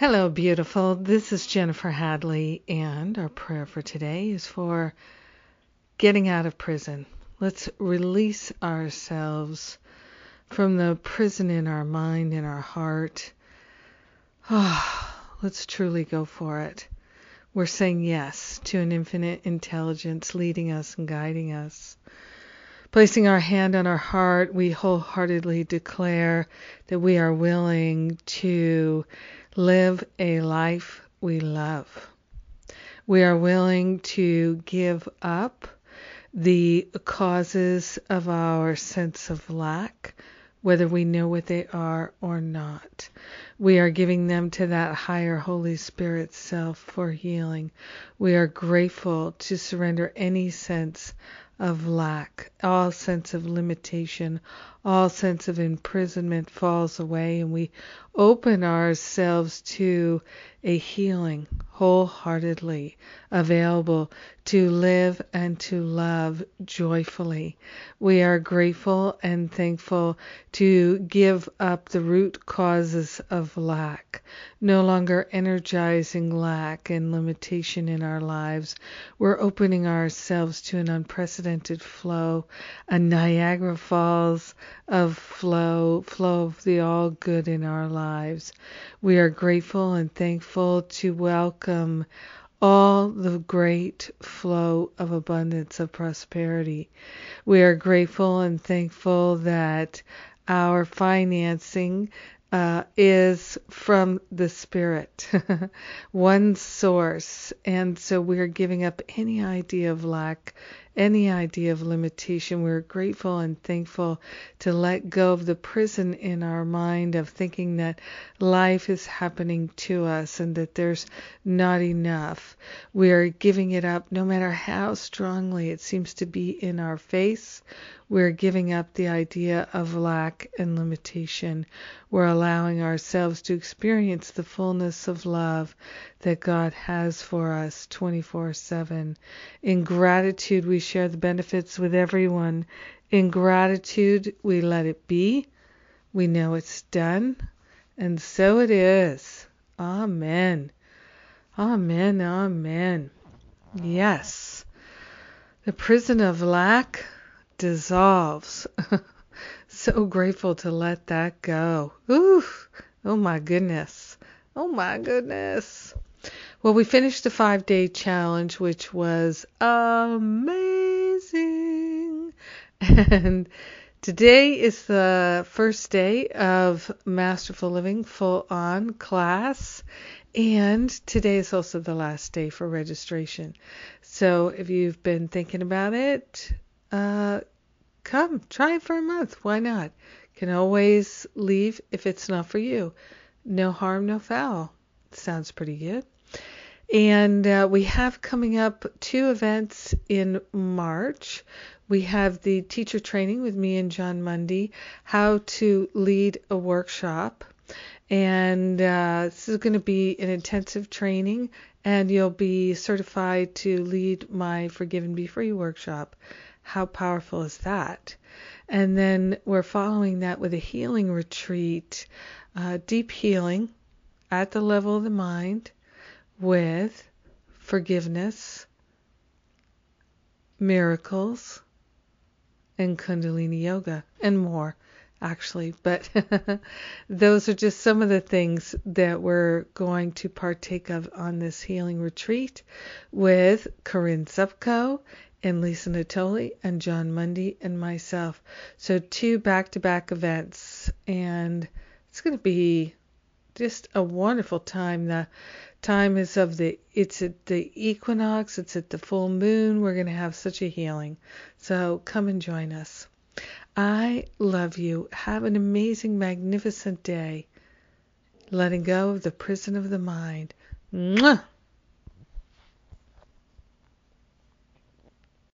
Hello, beautiful. This is Jennifer Hadley, and our prayer for today is for getting out of prison. Let's release ourselves from the prison in our mind and our heart. Oh, let's truly go for it. We're saying yes to an infinite intelligence leading us and guiding us. Placing our hand on our heart, we wholeheartedly declare that we are willing to live a life we love. We are willing to give up the causes of our sense of lack, whether we know what they are or not. We are giving them to that higher Holy Spirit self for healing. We are grateful to surrender any sense of lack, all sense of limitation, all sense of imprisonment falls away, and we open ourselves to a healing wholeheartedly available to live and to love joyfully. We are grateful and thankful to give up the root causes of lack, no longer energizing lack and limitation in our lives. We're opening ourselves to an unprecedented flow, a Niagara Falls of flow, flow of the all good in our lives. We are grateful and thankful to welcome all the great flow of abundance of prosperity. We are grateful and thankful that our financing uh, is from the Spirit, one source. And so we're giving up any idea of lack, any idea of limitation. We're grateful and thankful to let go of the prison in our mind of thinking that life is happening to us and that there's not enough. We are giving it up no matter how strongly it seems to be in our face. We're giving up the idea of lack and limitation. We're allowing ourselves to experience the fullness of love that God has for us 24 7. In gratitude, we share the benefits with everyone. In gratitude, we let it be. We know it's done. And so it is. Amen. Amen. Amen. Yes. The prison of lack dissolves. so grateful to let that go. Ooh, oh my goodness. Oh my goodness. Well, we finished the five day challenge, which was amazing. And today is the first day of Masterful Living full on class. And today is also the last day for registration. So if you've been thinking about it, uh, come try it for a month. Why not? Can always leave if it's not for you. No harm, no foul. Sounds pretty good. And uh, we have coming up two events in March. We have the teacher training with me and Jon Mundy, how to lead a workshop. And uh, this is going to be an intensive training, and you'll be certified to lead my Forgive and Be Free workshop. How powerful is that? And then we're following that with a healing retreat, uh, deep healing at the level of the mind with forgiveness, miracles, and Kundalini Yoga, and more actually. But those are just some of the things that we're going to partake of on this healing retreat with Corinne Zupko and Lisa Natoli and Jon Mundy and myself. So two back-to-back events, and it's going to be just a wonderful time. The time is of the it's at the equinox, it's at the full moon. We're going to have such a healing. So come and join us. I love you. Have an amazing, magnificent day. Letting go of the prison of the mind. Mwah!